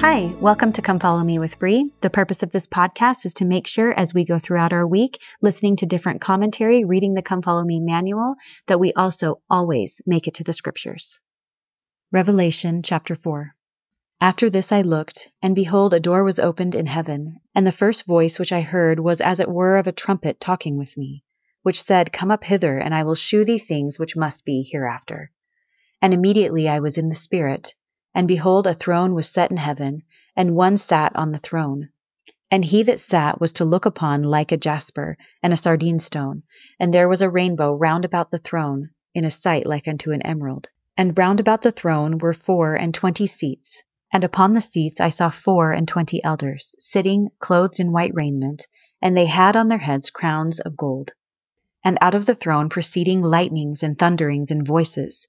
Hi, welcome to Come Follow Me with Bree. The purpose of this podcast is to make sure as we go throughout our week, listening to different commentary, reading the Come Follow Me manual, that we also always make it to the scriptures. Revelation chapter 4. After this I looked, and behold, a door was opened in heaven, and the first voice which I heard was as it were of a trumpet talking with me, which said, Come up hither, and I will shew thee things which must be hereafter. And immediately I was in the Spirit, and behold, a throne was set in heaven, and one sat on the throne. And he that sat was to look upon like a jasper and a sardine stone, and there was a rainbow round about the throne, in a sight like unto an emerald. And round about the throne were four and twenty seats, and upon the seats I saw four and twenty elders, sitting, clothed in white raiment, and they had on their heads crowns of gold. And out of the throne proceeding lightnings and thunderings and voices,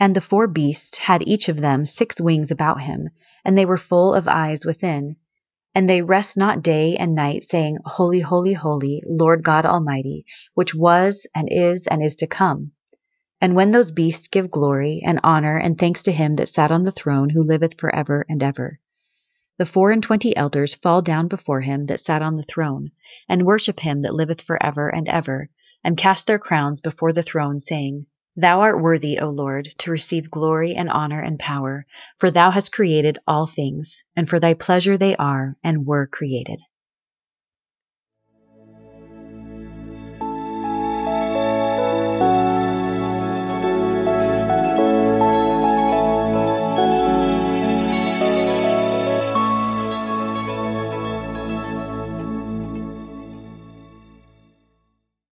And the four beasts had each of them six wings about him, and they were full of eyes within. And they rest not day and night, saying, Holy, holy, holy, Lord God Almighty, which was, and is, and is to come. And when those beasts give glory, and honor, and thanks to him that sat on the throne, who liveth for ever and ever. The four and twenty elders fall down before him that sat on the throne, and worship him that liveth for ever and ever, and cast their crowns before the throne, saying, Thou art worthy, O Lord, to receive glory and honor and power, for thou hast created all things, and for thy pleasure they are and were created.